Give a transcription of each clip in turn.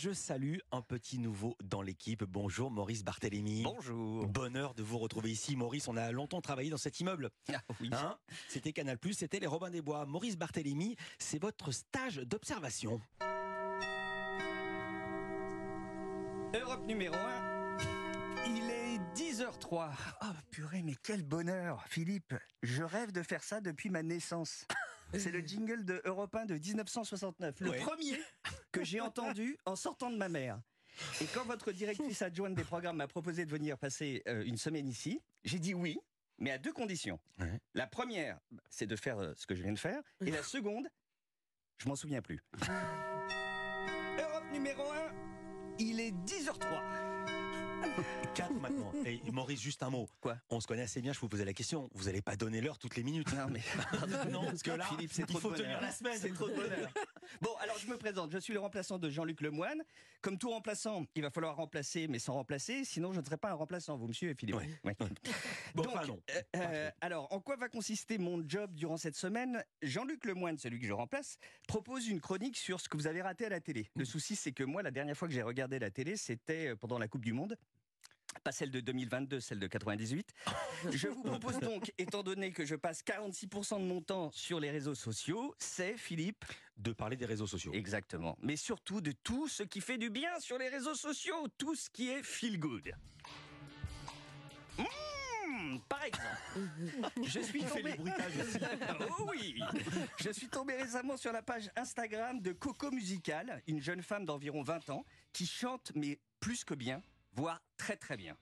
je salue un petit nouveau dans l'équipe. Bonjour Maurice Barthélémy. Bonjour. Bonheur de vous retrouver ici. Maurice, on a longtemps travaillé dans cet immeuble. Ah, oui. Hein c'était Canal+, c'était les Robins des Bois. Maurice Barthélémy, c'est votre stage d'observation. Europe numéro 1. Il est 10h03. Ah purée, mais quel bonheur, Philippe. Je rêve de faire ça depuis ma naissance. C'est le jingle de Europe 1 de 1969. Le Ouais. premier que j'ai entendu en sortant de ma mère. Et quand votre directrice adjointe des programmes m'a proposé de venir passer euh, une semaine ici, j'ai dit oui, mais à deux conditions. Ouais. La première, c'est de faire euh, ce que je viens de faire. Et la seconde, je m'en souviens plus. Europe numéro 1, il est 10h03. 4 maintenant. Et Maurice, juste un mot. Quoi On se connaît assez bien, je vous posais la question. Vous n'allez pas donner l'heure toutes les minutes. Non mais non, parce que là, Philippe, c'est il trop faut de tenir la semaine. C'est trop de bonheur. Bon, alors je me présente. Je suis le remplaçant de Jean-Luc Lemoine. Comme tout remplaçant, il va falloir remplacer, mais sans remplacer, sinon je ne serai pas un remplaçant. Vous me suivez, Philippe Ouais. Ouais. Bon, Donc, enfin, non. euh, euh, alors, en quoi va consister mon job durant cette semaine? Jean-Luc Lemoine, celui que je remplace, propose une chronique sur ce que vous avez raté à la télé. Le souci, c'est que moi, la dernière fois que j'ai regardé la télé, c'était euh, pendant la Coupe du Monde. Pas celle de 2022, celle de 98. Je vous propose donc, étant donné que je passe 46% de mon temps sur les réseaux sociaux, c'est Philippe. De parler des réseaux sociaux. Exactement. Mais surtout de tout ce qui fait du bien sur les réseaux sociaux, tout ce qui est feel good. Mmh, par exemple, je suis tombé. Oh oui Je suis tombé récemment sur la page Instagram de Coco Musical, une jeune femme d'environ 20 ans qui chante mais plus que bien, voire très très bien.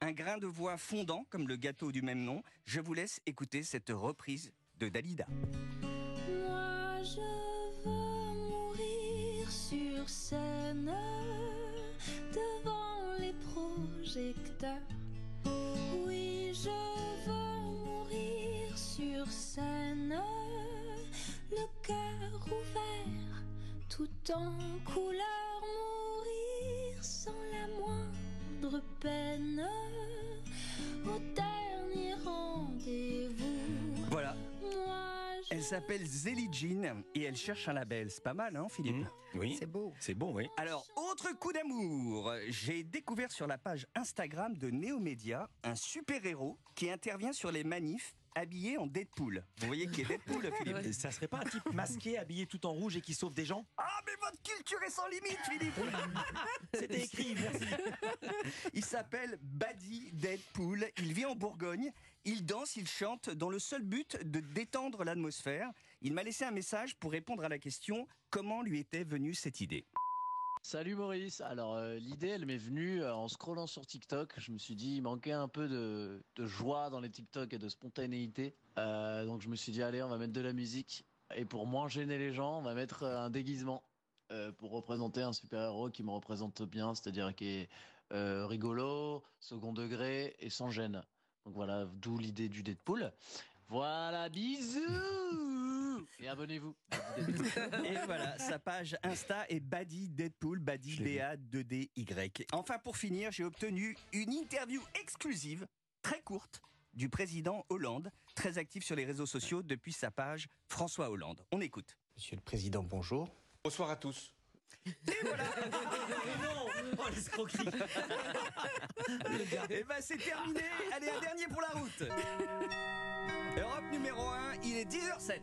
Un grain de voix fondant comme le gâteau du même nom. Je vous laisse écouter cette reprise de Dalida. Moi je veux mourir sur scène devant les projecteurs. Oui, je veux mourir sur scène, le cœur ouvert, tout en couleur, mourir sans la moindre peine. Au dernier rendez-vous, Voilà, moi je elle s'appelle Zélie Jean et elle cherche un label. C'est pas mal, hein, Philippe Mmh. Oui. C'est beau. C'est bon, oui. Alors, autre coup d'amour, j'ai découvert sur la page Instagram de Néomédia un super-héros qui intervient sur les manifs habillé en Deadpool. Vous voyez qui est Deadpool, Philippe Ça serait pas un type masqué, habillé tout en rouge et qui sauve des gens? Ah, mais votre culture est sans limite, Philippe C'était écrit, merci. Il s'appelle Buddy Deadpool, il vit en Bourgogne, il danse, il chante dans le seul but de détendre l'atmosphère. Il m'a laissé un message pour répondre à la question comment lui était venue cette idée? Salut Maurice. Alors euh, l'idée, elle m'est venue euh, en scrollant sur TikTok. Je me suis dit, il manquait un peu de, joie dans les TikTok et de spontanéité. Euh, donc je me suis dit, allez, on va mettre de la musique. Et pour moins gêner les gens, on va mettre un déguisement pour représenter un super-héros qui me représente bien, c'est-à-dire qui est rigolo, second degré et sans gêne. Donc voilà, d'où l'idée du Deadpool. Voilà, bisous Et abonnez-vous. Et voilà, sa page Insta est Buddy Deadpool, vu. B-A-2-D-Y. Enfin, pour finir, j'ai obtenu une interview exclusive, très courte, du président Hollande, très actif sur les réseaux sociaux depuis sa page François Hollande. On écoute. Monsieur le Président, bonjour. Bonsoir à tous. non Oh, l'escroquerie Et ben c'est terminé. Allez, un dernier pour la route. Europe numéro 1, il est 10h07.